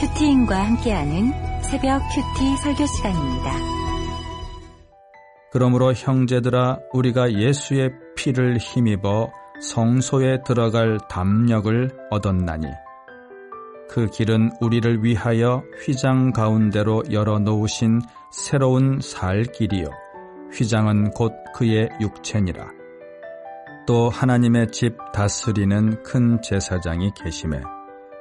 큐티인과 함께하는 새벽 큐티 설교 시간입니다. 그러므로 형제들아 우리가 예수의 피를 힘입어 성소에 들어갈 담력을 얻었나니 그 길은 우리를 위하여 휘장 가운데로 열어 놓으신 새로운 살 길이요 휘장은 곧 그의 육체니라 또 하나님의 집 다스리는 큰 제사장이 계심에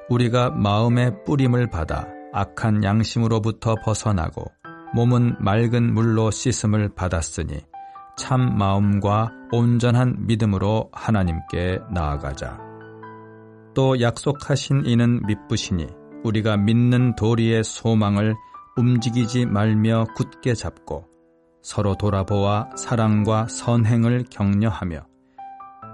우리가 마음의 뿌림을 받아 악한 양심으로부터 벗어나고 몸은 맑은 물로 씻음을 받았으니 참 마음과 온전한 믿음으로 하나님께 나아가자. 또 약속하신 이는 믿으시니 우리가 믿는 도리의 소망을 움직이지 말며 굳게 잡고 서로 돌아보아 사랑과 선행을 격려하며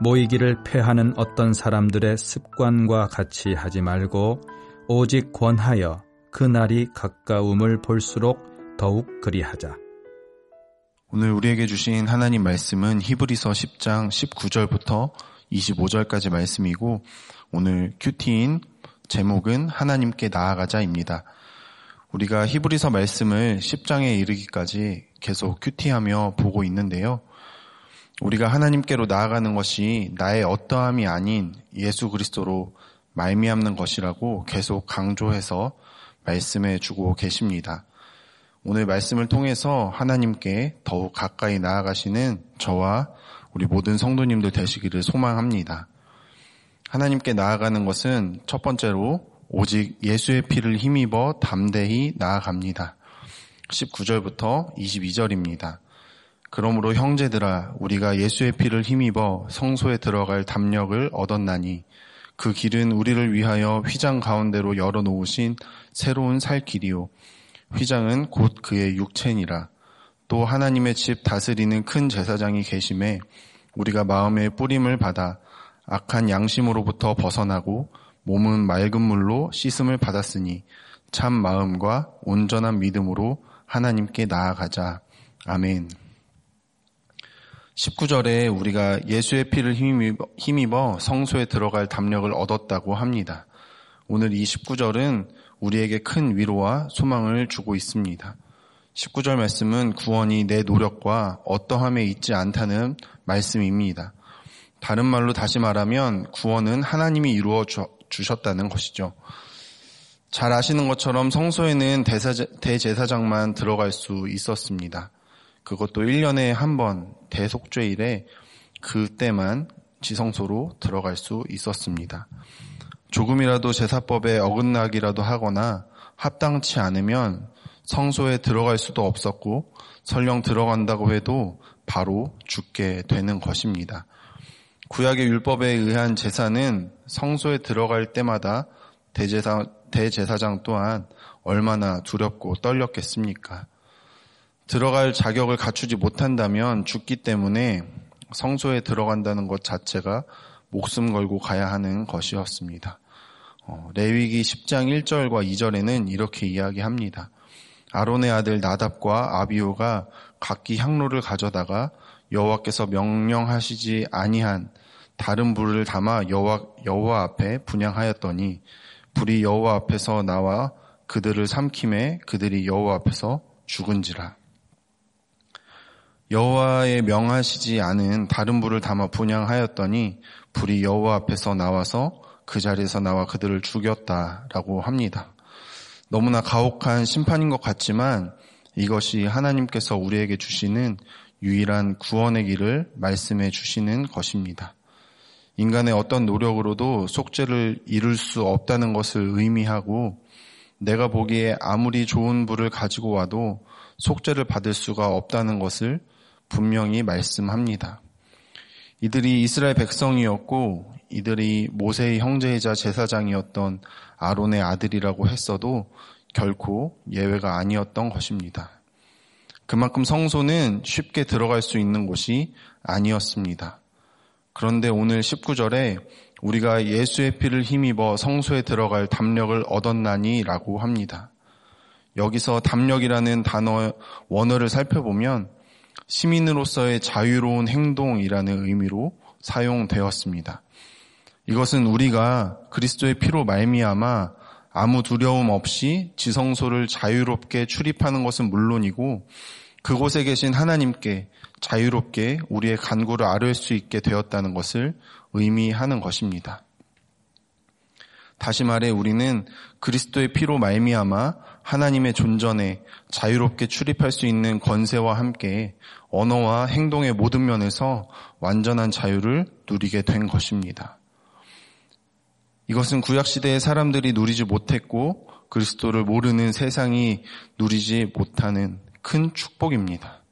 모이기를 패하는 어떤 사람들의 습관과 같이 하지 말고 오직 권하여 그날이 가까움을 볼수록 더욱 그리하자. 오늘 우리에게 주신 하나님 말씀은 히브리서 10장 19절부터 25절까지 말씀이고 오늘 큐티인 제목은 하나님께 나아가자입니다. 우리가 히브리서 말씀을 10장에 이르기까지 계속 큐티하며 보고 있는데요. 우리가 하나님께로 나아가는 것이 나의 어떠함이 아닌 예수 그리스도로 말미암는 것이라고 계속 강조해서 말씀해 주고 계십니다. 오늘 말씀을 통해서 하나님께 더욱 가까이 나아가시는 저와 우리 모든 성도님들 되시기를 소망합니다. 하나님께 나아가는 것은 첫 번째로 오직 예수의 피를 힘입어 담대히 나아갑니다. 19절부터 22절입니다. 그러므로 형제들아 우리가 예수의 피를 힘입어 성소에 들어갈 담력을 얻었나니 그 길은 우리를 위하여 휘장 가운데로 열어 놓으신 새로운 살 길이요 휘장은 곧 그의 육체니라. 또 하나님의 집 다스리는 큰 제사장이 계심에 우리가 마음의 뿌림을 받아 악한 양심으로부터 벗어나고 몸은 맑은 물로 씻음을 받았으니 참 마음과 온전한 믿음으로 하나님께 나아가자. 아멘. 19절에 우리가 예수의 피를 힘입어 성소에 들어갈 담력을 얻었다고 합니다. 오늘 이 19절은 우리에게 큰 위로와 소망을 주고 있습니다. 19절 말씀은 구원이 내 노력과 어떠함에 있지 않다는 말씀입니다. 다른 말로 다시 말하면 구원은 하나님이 이루어 주셨다는 것이죠. 잘 아시는 것처럼 성소에는 대제사장만 들어갈 수 있었습니다. 그것도 1년에 한 번 대속죄일에 그때만 지성소로 들어갈 수 있었습니다. 조금이라도 제사법에 어긋나기라도 하거나 합당치 않으면 성소에 들어갈 수도 없었고 설령 들어간다고 해도 바로 죽게 되는 것입니다. 구약의 율법에 의한 제사는 성소에 들어갈 때마다 대제사, 대제사장 또한 얼마나 두렵고 떨렸겠습니까? 들어갈 자격을 갖추지 못한다면 죽기 때문에 성소에 들어간다는 것 자체가 목숨 걸고 가야 하는 것이었습니다. 어, 레위기 10장 1절과 2절에는 이렇게 이야기합니다. 아론의 아들 나답과 아비오가 각기 향로를 가져다가 여호와께서 명령하시지 아니한 다른 불을 담아 여호와, 여호와 앞에 분양하였더니 불이 여호와 앞에서 나와 그들을 삼킴에 그들이 여호와 앞에서 죽은지라. 여호와의 명하시지 않은 다른 불을 담아 분양하였더니 불이 여호와 앞에서 나와서 그 자리에서 나와 그들을 죽였다라고 합니다. 너무나 가혹한 심판인 것 같지만 이것이 하나님께서 우리에게 주시는 유일한 구원의 길을 말씀해 주시는 것입니다. 인간의 어떤 노력으로도 속죄를 이룰 수 없다는 것을 의미하고 내가 보기에 아무리 좋은 불을 가지고 와도 속죄를 받을 수가 없다는 것을 분명히 말씀합니다. 이들이 이스라엘 백성이었고 이들이 모세의 형제이자 제사장이었던 아론의 아들이라고 했어도 결코 예외가 아니었던 것입니다. 그만큼 성소는 쉽게 들어갈 수 있는 곳이 아니었습니다. 그런데 오늘 19절에 우리가 예수의 피를 힘입어 성소에 들어갈 담력을 얻었나니 라고 합니다. 여기서 담력이라는 단어 원어를 살펴보면 시민으로서의 자유로운 행동이라는 의미로 사용되었습니다. 이것은 우리가 그리스도의 피로 말미암아 아무 두려움 없이 지성소를 자유롭게 출입하는 것은 물론이고 그곳에 계신 하나님께 자유롭게 우리의 간구를 아뢰 수 있게 되었다는 것을 의미하는 것입니다. 다시 말해 우리는 그리스도의 피로 말미암아 하나님의 존전에 자유롭게 출입할 수 있는 권세와 함께 언어와 행동의 모든 면에서 완전한 자유를 누리게 된 것입니다. 이것은 구약시대의 사람들이 누리지 못했고 그리스도를 모르는 세상이 누리지 못하는 큰 축복입니다.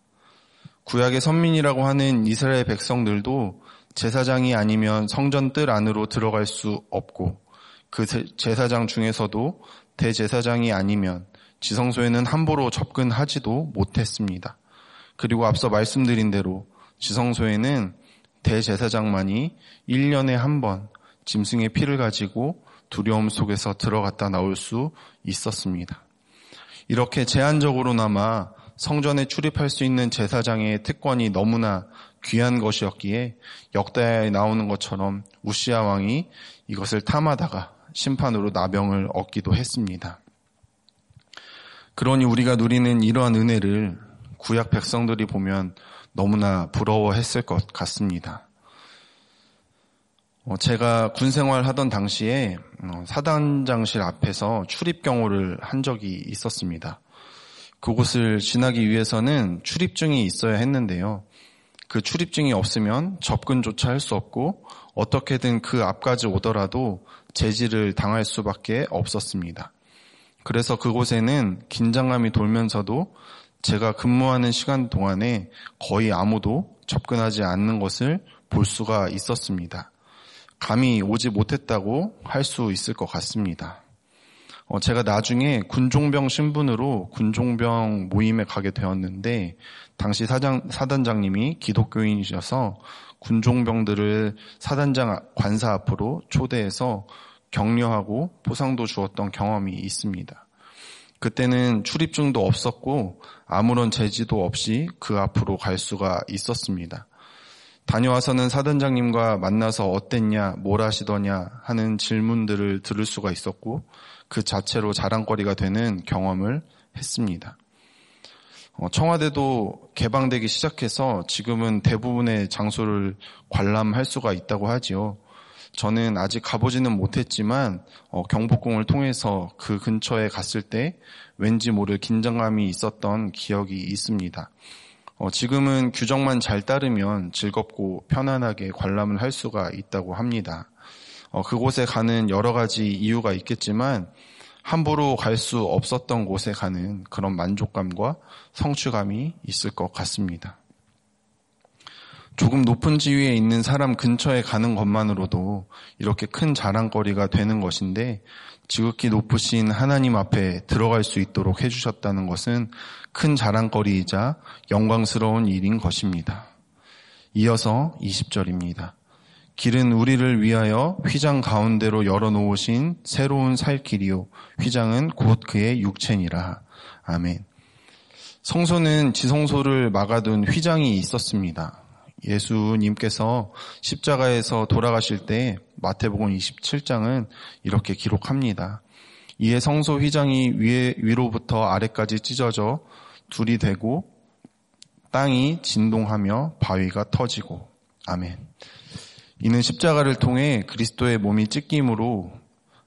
구약의 선민이라고 하는 이스라엘 백성들도 제사장이 아니면 성전 뜰 안으로 들어갈 수 없고 그 제사장 중에서도 대제사장이 아니면 지성소에는 함부로 접근하지도 못했습니다. 그리고 앞서 말씀드린 대로 지성소에는 대제사장만이 1년에 한 번 짐승의 피를 가지고 두려움 속에서 들어갔다 나올 수 있었습니다. 이렇게 제한적으로나마 성전에 출입할 수 있는 제사장의 특권이 너무나 귀한 것이었기에 역다에 나오는 것처럼 우시아 왕이 이것을 탐하다가 심판으로 나병을 얻기도 했습니다. 그러니 우리가 누리는 이러한 은혜를 구약 백성들이 보면 너무나 부러워했을 것 같습니다. 어, 제가 군 생활 하던 당시에 어, 사단장실 앞에서 출입 경호를 한 적이 있었습니다. 그곳을 지나기 위해서는 출입증이 있어야 했는데요. 그 출입증이 없으면 접근조차 할 수 없고 어떻게든 그 앞까지 오더라도 제지를 당할 수밖에 없었습니다. 그래서 그곳에는 긴장감이 돌면서도 제가 근무하는 시간 동안에 거의 아무도 접근하지 않는 것을 볼 수가 있었습니다. 감이 오지 못했다고 할 수 있을 것 같습니다. 어, 제가 나중에 군종병 신분으로 군종병 모임에 가게 되었는데 당시 사장, 사단장님이 기독교인이셔서 군종병들을 사단장 관사 앞으로 초대해서 격려하고 보상도 주었던 경험이 있습니다. 그때는 출입증도 없었고 아무런 제지도 없이 그 앞으로 갈 수가 있었습니다. 다녀와서는 사단장님과 만나서 어땠냐, 뭘 하시더냐 하는 질문들을 들을 수가 있었고 그 자체로 자랑거리가 되는 경험을 했습니다. 어, 청와대도 개방되기 시작해서 지금은 대부분의 장소를 관람할 수가 있다고 하지요. 저는 아직 가보지는 못했지만 어, 경복궁을 통해서 그 근처에 갔을 때 왠지 모를 긴장감이 있었던 기억이 있습니다. 어, 지금은 규정만 잘 따르면 즐겁고 편안하게 관람을 할 수가 있다고 합니다. 어, 그곳에 가는 여러 가지 이유가 있겠지만 함부로 갈 수 없었던 곳에 가는 그런 만족감과 성취감이 있을 것 같습니다. 조금 높은 지위에 있는 사람 근처에 가는 것만으로도 이렇게 큰 자랑거리가 되는 것인데 지극히 높으신 하나님 앞에 들어갈 수 있도록 해주셨다는 것은 큰 자랑거리이자 영광스러운 일인 것입니다. 이어서 20절입니다. 길은 우리를 위하여 휘장 가운데로 열어놓으신 새로운 살 길이요. 휘장은 곧 그의 육체니라. 아멘. 성소는 지성소를 막아둔 휘장이 있었습니다. 예수님께서 십자가에서 돌아가실 때 마태복음 27장은 이렇게 기록합니다. 이에 성소 휘장이 위에 위로부터 아래까지 찢어져 둘이 되고 땅이 진동하며 바위가 터지고 아멘. 이는 십자가를 통해 그리스도의 몸이 찢김으로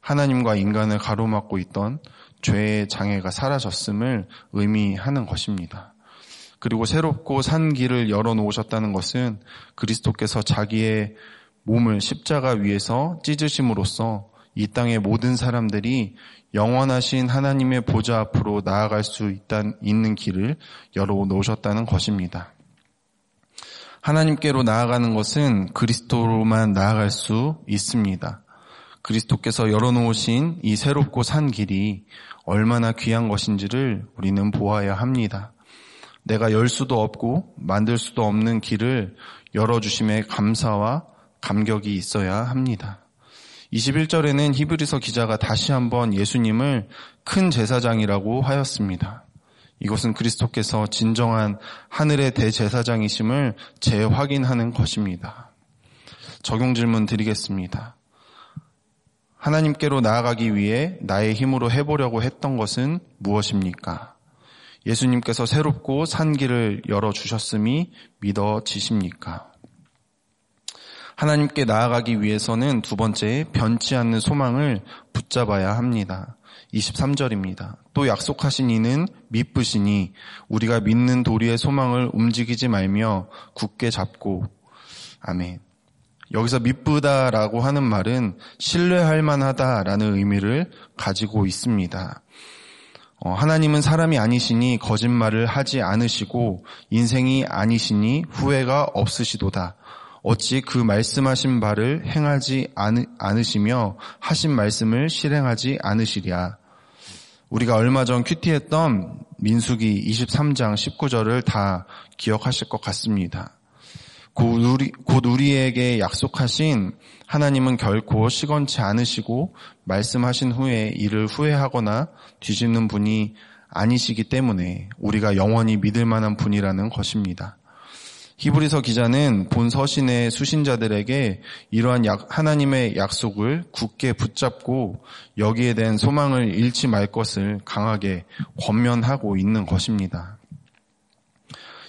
하나님과 인간을 가로막고 있던 죄의 장애가 사라졌음을 의미하는 것입니다. 그리고 새롭고 산 길을 열어놓으셨다는 것은 그리스도께서 자기의 몸을 십자가 위에서 찢으심으로써 이 땅의 모든 사람들이 영원하신 하나님의 보좌 앞으로 나아갈 수 있단, 있는 길을 열어놓으셨다는 것입니다. 하나님께로 나아가는 것은 그리스도로만 나아갈 수 있습니다. 그리스도께서 열어놓으신 이 새롭고 산 길이 얼마나 귀한 것인지를 우리는 보아야 합니다. 내가 열 수도 없고 만들 수도 없는 길을 열어주심에 감사와 감격이 있어야 합니다. 21절에는 히브리서 기자가 다시 한번 예수님을 큰 제사장이라고 하였습니다. 이것은 그리스도께서 진정한 하늘의 대제사장이심을 재확인하는 것입니다. 적용 질문 드리겠습니다. 하나님께로 나아가기 위해 나의 힘으로 해보려고 했던 것은 무엇입니까? 예수님께서 새롭고 산 길을 열어주셨음이 믿어지십니까? 하나님께 나아가기 위해서는 두 번째, 변치 않는 소망을 붙잡아야 합니다. 23절입니다. 또 약속하신 이는 믿으시니 우리가 믿는 도리의 소망을 움직이지 말며 굳게 잡고 아멘. 여기서 믿부다라고 하는 말은 신뢰할 만하다라는 의미를 가지고 있습니다. 어, 하나님은 사람이 아니시니 거짓말을 하지 않으시고 인생이 아니시니 후회가 없으시도다. 어찌 그 말씀하신 바를 행하지 않으시며 하신 말씀을 실행하지 않으시랴. 우리가 얼마 전 큐티했던 민수기 23장 19절을 다 기억하실 것 같습니다. 곧, 우리, 곧 우리에게 약속하신 하나님은 결코 시건치 않으시고 말씀하신 후에 이를 후회하거나 뒤집는 분이 아니시기 때문에 우리가 영원히 믿을 만한 분이라는 것입니다. 히브리서 기자는 본 서신의 수신자들에게 이러한 약, 하나님의 약속을 굳게 붙잡고 여기에 대한 소망을 잃지 말 것을 강하게 권면하고 있는 것입니다.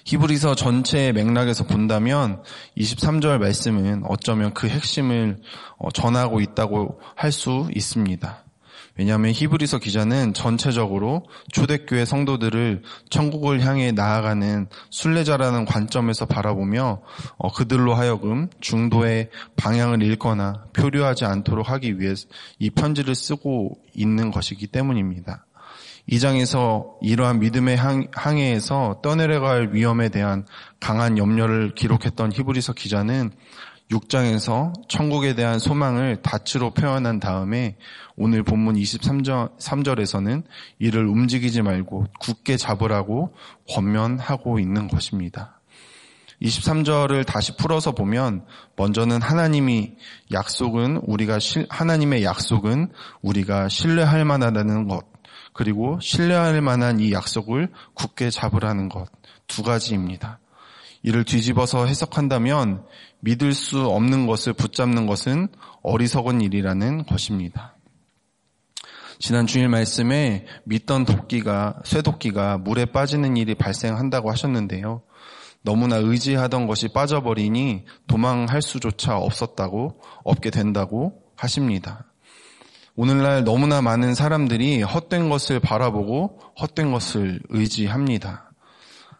히브리서 전체의 맥락에서 본다면 23절 말씀은 어쩌면 그 핵심을 어, 전하고 있다고 할 수 있습니다. 왜냐하면 히브리서 기자는 전체적으로 초대교회 성도들을 천국을 향해 나아가는 순례자라는 관점에서 바라보며 어, 그들로 하여금 중도의 방향을 잃거나 표류하지 않도록 하기 위해 이 편지를 쓰고 있는 것이기 때문입니다. 이 장에서 이러한 믿음의 항해에서 떠내려갈 위험에 대한 강한 염려를 기록했던 히브리서 기자는 6장에서 천국에 대한 소망을 다치로 표현한 다음에 오늘 본문 23절, 3절에서는 이를 움직이지 말고 굳게 잡으라고 권면하고 있는 것입니다. 23절을 다시 풀어서 보면 먼저는 하나님이 약속은 우리가 하나님의 약속은 우리가 신뢰할 만하다는 것 그리고 신뢰할 만한 이 약속을 굳게 잡으라는 것 두 가지입니다. 이를 뒤집어서 해석한다면 믿을 수 없는 것을 붙잡는 것은 어리석은 일이라는 것입니다. 지난 주일 말씀에 믿던 도끼가 쇠도끼가 물에 빠지는 일이 발생한다고 하셨는데요. 너무나 의지하던 것이 빠져버리니 도망할 수조차 없었다고 없게 된다고 하십니다. 오늘날 너무나 많은 사람들이 헛된 것을 바라보고 헛된 것을 의지합니다.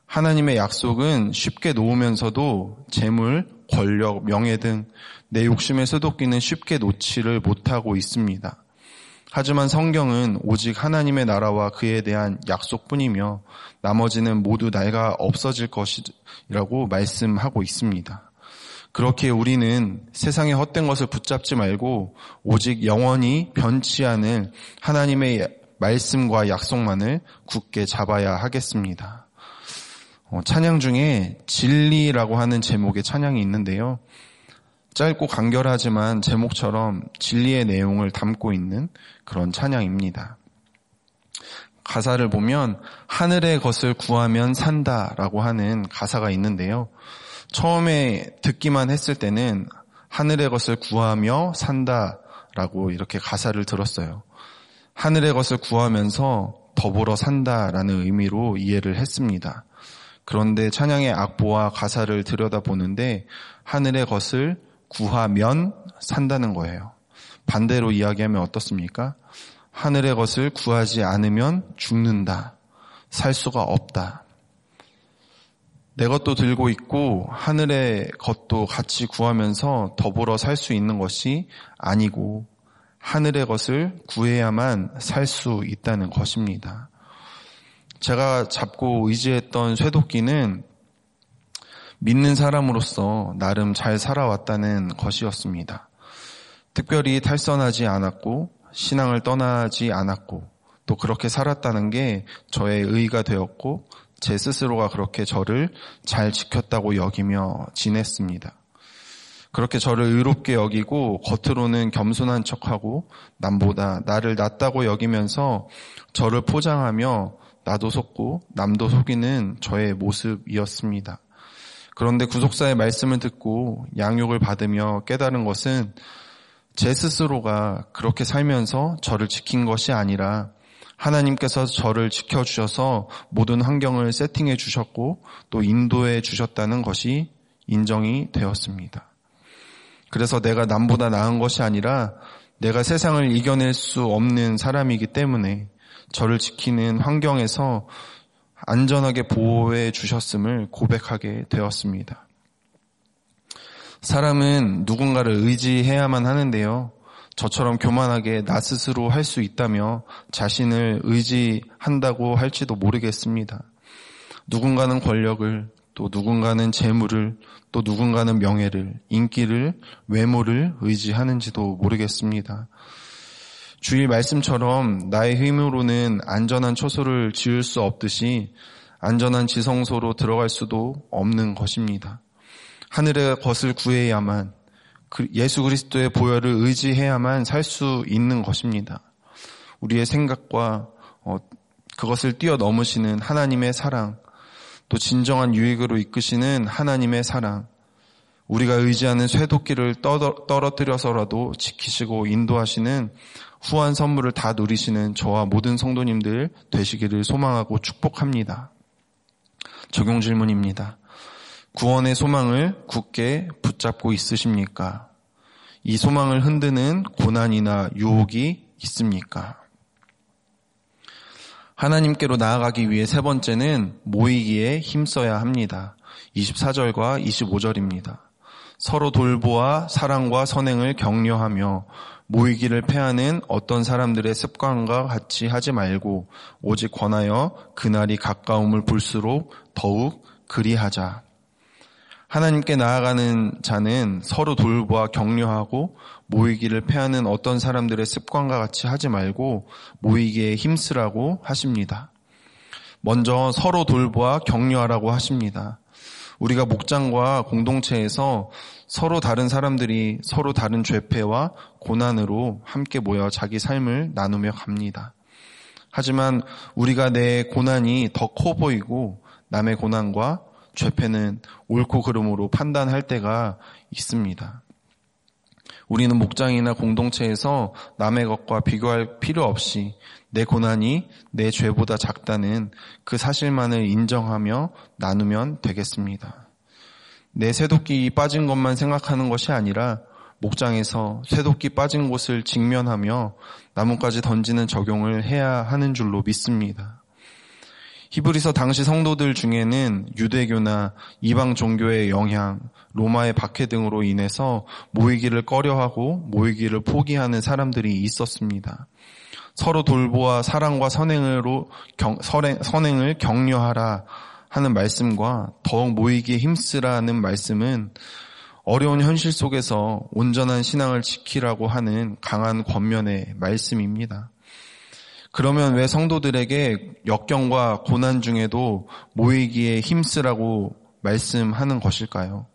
하나님의 약속은 쉽게 놓으면서도 재물, 권력, 명예 등 내 욕심의 쇠도끼는 쉽게 놓지를 못하고 있습니다. 하지만 성경은 오직 하나님의 나라와 그에 대한 약속뿐이며 나머지는 모두 날가 없어질 것이라고 말씀하고 있습니다. 그렇게 우리는 세상의 헛된 것을 붙잡지 말고 오직 영원히 변치 않을 하나님의 말씀과 약속만을 굳게 잡아야 하겠습니다. 어, 찬양 중에 진리라고 하는 제목의 찬양이 있는데요. 짧고 간결하지만 제목처럼 진리의 내용을 담고 있는 그런 찬양입니다. 가사를 보면 하늘의 것을 구하면 산다라고 하는 가사가 있는데요. 처음에 듣기만 했을 때는 하늘의 것을 구하며 산다라고 이렇게 가사를 들었어요. 하늘의 것을 구하면서 더불어 산다라는 의미로 이해를 했습니다. 그런데 찬양의 악보와 가사를 들여다보는데 하늘의 것을 구하면 산다는 거예요. 반대로 이야기하면 어떻습니까? 하늘의 것을 구하지 않으면 죽는다. 살 수가 없다. 내 것도 들고 있고 하늘의 것도 같이 구하면서 더불어 살 수 있는 것이 아니고 하늘의 것을 구해야만 살 수 있다는 것입니다. 제가 잡고 의지했던 쇠도끼는 믿는 사람으로서 나름 잘 살아왔다는 것이었습니다. 특별히 탈선하지 않았고 신앙을 떠나지 않았고 또 그렇게 살았다는 게 저의 의의가 되었고 제 스스로가 그렇게 저를 잘 지켰다고 여기며 지냈습니다. 그렇게 저를 의롭게 여기고 겉으로는 겸손한 척하고 남보다 나를 낫다고 여기면서 저를 포장하며 나도 속고 남도 속이는 저의 모습이었습니다. 그런데 구속사의 말씀을 듣고 양육을 받으며 깨달은 것은 제 스스로가 그렇게 살면서 저를 지킨 것이 아니라 하나님께서 저를 지켜주셔서 모든 환경을 세팅해 주셨고 또 인도해 주셨다는 것이 인정이 되었습니다. 그래서 내가 남보다 나은 것이 아니라 내가 세상을 이겨낼 수 없는 사람이기 때문에 저를 지키는 환경에서 안전하게 보호해 주셨음을 고백하게 되었습니다. 사람은 누군가를 의지해야만 하는데요. 저처럼 교만하게 나 스스로 할 수 있다며 자신을 의지한다고 할지도 모르겠습니다. 누군가는 권력을, 또 누군가는 재물을, 또 누군가는 명예를, 인기를, 외모를 의지하는지도 모르겠습니다. 주일 말씀처럼 나의 힘으로는 안전한 처소를 지을 수 없듯이 안전한 지성소로 들어갈 수도 없는 것입니다. 하늘의 것을 구해야만 그 예수 그리스도의 보혈을 의지해야만 살 수 있는 것입니다. 우리의 생각과 어, 그것을 뛰어넘으시는 하나님의 사랑, 또 진정한 유익으로 이끄시는 하나님의 사랑, 우리가 의지하는 쇠도끼를 떨어뜨려서라도 지키시고 인도하시는 후한 선물을 다 누리시는 저와 모든 성도님들 되시기를 소망하고 축복합니다. 적용 질문입니다. 구원의 소망을 굳게 붙잡고 있으십니까? 이 소망을 흔드는 고난이나 유혹이 있습니까? 하나님께로 나아가기 위해 세 번째는 모이기에 힘써야 합니다. 24절과 25절입니다. 서로 돌보아 사랑과 선행을 격려하며 모이기를 패하는 어떤 사람들의 습관과 같이 하지 말고 오직 권하여 그날이 가까움을 볼수록 더욱 그리하자. 하나님께 나아가는 자는 서로 돌보아 격려하고 모이기를 패하는 어떤 사람들의 습관과 같이 하지 말고 모이기에 힘쓰라고 하십니다. 먼저 서로 돌보아 격려하라고 하십니다. 우리가 목장과 공동체에서 서로 다른 사람들이 서로 다른 죄패와 고난으로 함께 모여 자기 삶을 나누며 갑니다. 하지만 우리가 내 고난이 더 커 보이고 남의 고난과 죄패는 옳고 그름으로 판단할 때가 있습니다. 우리는 목장이나 공동체에서 남의 것과 비교할 필요 없이 내 고난이 내 죄보다 작다는 그 사실만을 인정하며 나누면 되겠습니다. 내 쇠도끼 빠진 것만 생각하는 것이 아니라 목장에서 쇠도끼 빠진 곳을 직면하며 나뭇가지 던지는 적용을 해야 하는 줄로 믿습니다. 히브리서 당시 성도들 중에는 유대교나 이방 종교의 영향, 로마의 박해 등으로 인해서 모이기를 꺼려하고 모이기를 포기하는 사람들이 있었습니다. 서로 돌보아 사랑과 선행으로 경, 선행을 격려하라 하는 말씀과 더욱 모이기에 힘쓰라는 말씀은 어려운 현실 속에서 온전한 신앙을 지키라고 하는 강한 권면의 말씀입니다. 그러면 왜 성도들에게 역경과 고난 중에도 모이기에 힘쓰라고 말씀하는 것일까요?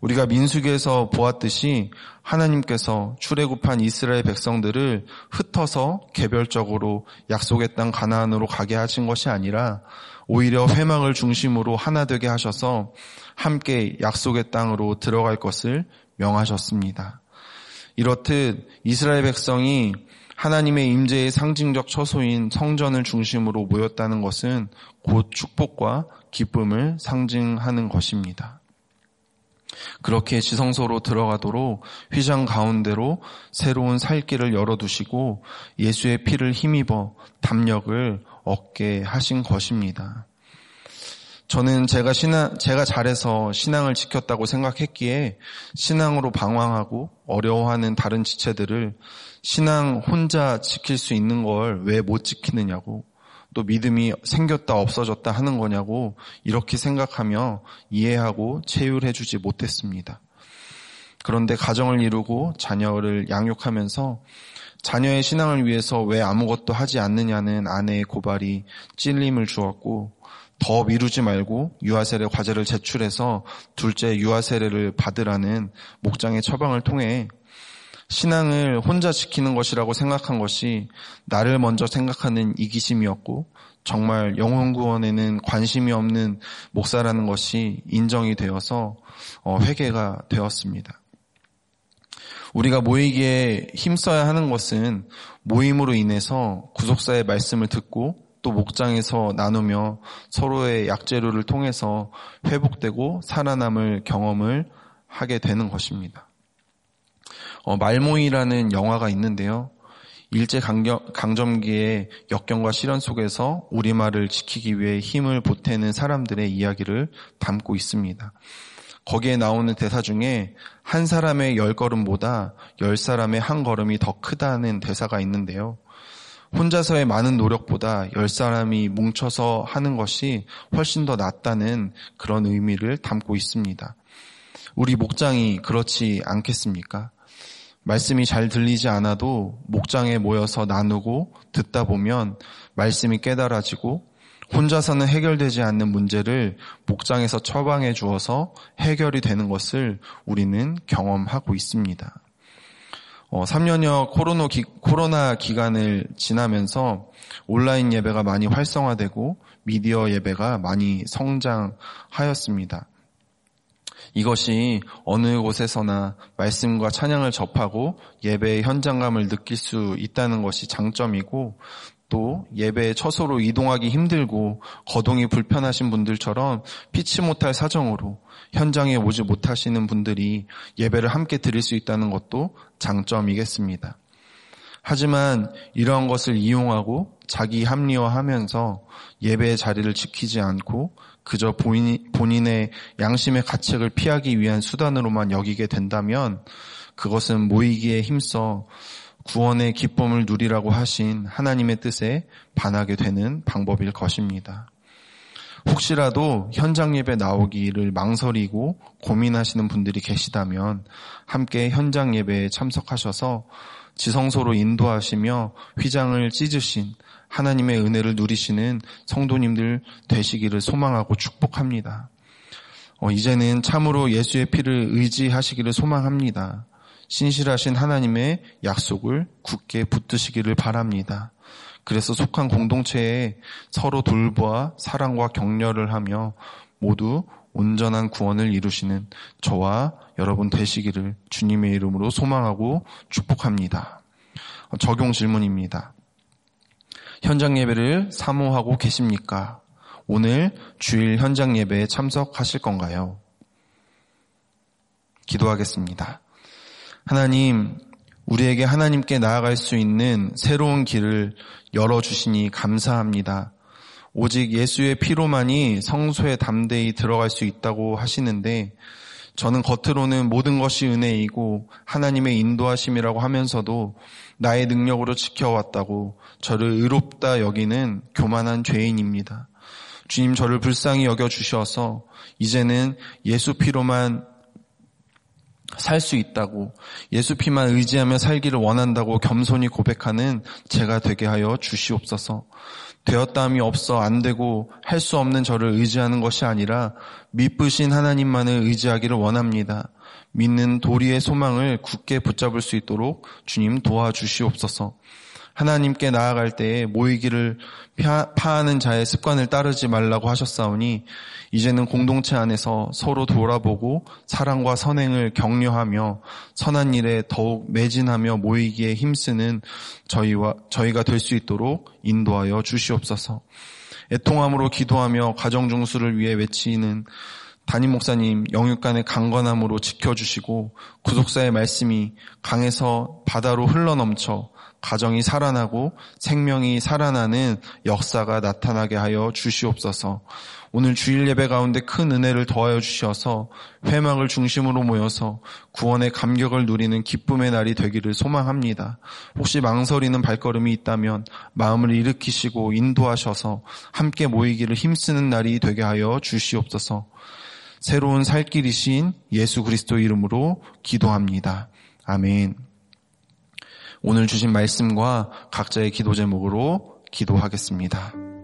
우리가 민수기에서 보았듯이 하나님께서 출애굽한 이스라엘 백성들을 흩어서 개별적으로 약속의 땅 가나안으로 가게 하신 것이 아니라 오히려 회망을 중심으로 하나 되게 하셔서 함께 약속의 땅으로 들어갈 것을 명하셨습니다. 이렇듯 이스라엘 백성이 하나님의 임재의 상징적 처소인 성전을 중심으로 모였다는 것은 곧 축복과 기쁨을 상징하는 것입니다. 그렇게 지성소로 들어가도록 휘장 가운데로 새로운 살 길을 열어두시고 예수의 피를 힘입어 담력을 얻게 하신 것입니다. 저는 제가 신앙, 제가 잘해서 신앙을 지켰다고 생각했기에 신앙으로 방황하고 어려워하는 다른 지체들을 신앙 혼자 지킬 수 있는 걸 왜 못 지키느냐고 또 믿음이 생겼다 없어졌다 하는 거냐고 이렇게 생각하며 이해하고 체휼해 주지 못했습니다. 그런데 가정을 이루고 자녀를 양육하면서 자녀의 신앙을 위해서 왜 아무것도 하지 않느냐는 아내의 고발이 찔림을 주었고 더 미루지 말고 유아세례 과제를 제출해서 둘째 유아세례를 받으라는 목장의 처방을 통해 신앙을 혼자 지키는 것이라고 생각한 것이 나를 먼저 생각하는 이기심이었고 정말 영혼 구원에는 관심이 없는 목사라는 것이 인정이 되어서 어, 회개가 되었습니다. 우리가 모이기에 힘써야 하는 것은 모임으로 인해서 구속사의 말씀을 듣고 또 목장에서 나누며 서로의 약재료를 통해서 회복되고 살아남을 경험을 하게 되는 것입니다. 어, 말모이라는 영화가 있는데요. 일제 강점, 기의 역경과 시련 속에서 우리말을 지키기 위해 힘을 보태는 사람들의 이야기를 담고 있습니다. 거기에 나오는 대사 중에 한 사람의 열 걸음보다 열 사람의 한 걸음이 더 크다는 대사가 있는데요. 혼자서의 많은 노력보다 열 사람이 뭉쳐서 하는 것이 훨씬 더 낫다는 그런 의미를 담고 있습니다. 우리 목장이 그렇지 않겠습니까? 말씀이 잘 들리지 않아도 목장에 모여서 나누고 듣다 보면 말씀이 깨달아지고 혼자서는 해결되지 않는 문제를 목장에서 처방해 주어서 해결이 되는 것을 우리는 경험하고 있습니다. 어, 3년여 코로나, 기, 코로나 기간을 지나면서 온라인 예배가 많이 활성화되고 미디어 예배가 많이 성장하였습니다. 이것이 어느 곳에서나 말씀과 찬양을 접하고 예배의 현장감을 느낄 수 있다는 것이 장점이고 또 예배에 처소로 이동하기 힘들고 거동이 불편하신 분들처럼 피치 못할 사정으로 현장에 오지 못하시는 분들이 예배를 함께 드릴 수 있다는 것도 장점이겠습니다. 하지만 이러한 것을 이용하고 자기 합리화하면서 예배의 자리를 지키지 않고 그저 본인, 의 양심의 가책을 피하기 위한 수단으로만 여기게 된다면 그것은 모이기에 힘써 구원의 기쁨을 누리라고 하신 하나님의 뜻에 반하게 되는 방법일 것입니다. 혹시라도 현장 예배 나오기를 망설이고 고민하시는 분들이 계시다면 함께 현장 예배에 참석하셔서 지성소로 인도하시며 휘장을 찢으신 하나님의 은혜를 누리시는 성도님들 되시기를 소망하고 축복합니다. 어, 이제는 참으로 예수의 피를 의지하시기를 소망합니다. 신실하신 하나님의 약속을 굳게 붙드시기를 바랍니다. 그래서 속한 공동체에 서로 돌보아 사랑과 격려를 하며 모두 온전한 구원을 이루시는 저와 여러분 되시기를 주님의 이름으로 소망하고 축복합니다. 적용 질문입니다. 현장 예배를 사모하고 계십니까? 오늘 주일 현장 예배에 참석하실 건가요? 기도하겠습니다. 하나님, 우리에게 하나님께 나아갈 수 있는 새로운 길을 열어주시니 감사합니다. 오직 예수의 피로만이 성소에 담대히 들어갈 수 있다고 하시는데 저는 겉으로는 모든 것이 은혜이고 하나님의 인도하심이라고 하면서도 나의 능력으로 지켜왔다고 저를 의롭다 여기는 교만한 죄인입니다. 주님 저를 불쌍히 여겨 주셔서 이제는 예수 피로만 살 수 있다고 예수 피만 의지하며 살기를 원한다고 겸손히 고백하는 제가 되게 하여 주시옵소서. 되었다함이 없어 안 되고 할 수 없는 저를 의지하는 것이 아니라 미쁘신 하나님만을 의지하기를 원합니다. 믿는 도리의 소망을 굳게 붙잡을 수 있도록 주님 도와주시옵소서. 하나님께 나아갈 때에 모이기를 파하는 자의 습관을 따르지 말라고 하셨사오니 이제는 공동체 안에서 서로 돌아보고 사랑과 선행을 격려하며 선한 일에 더욱 매진하며 모이기에 힘쓰는 저희와 저희가 될 수 있도록 인도하여 주시옵소서. 애통함으로 기도하며 가정 중수를 위해 외치는 담임 목사님 영육간의 강건함으로 지켜주시고 구속사의 말씀이 강에서 바다로 흘러넘쳐 가정이 살아나고 생명이 살아나는 역사가 나타나게 하여 주시옵소서. 오늘 주일 예배 가운데 큰 은혜를 더하여 주셔서 회막을 중심으로 모여서 구원의 감격을 누리는 기쁨의 날이 되기를 소망합니다. 혹시 망설이는 발걸음이 있다면 마음을 일으키시고 인도하셔서 함께 모이기를 힘쓰는 날이 되게 하여 주시옵소서. 새로운 살 길이신 예수 그리스도 이름으로 기도합니다. 아멘. 오늘 주신 말씀과 각자의 기도 제목으로 기도하겠습니다.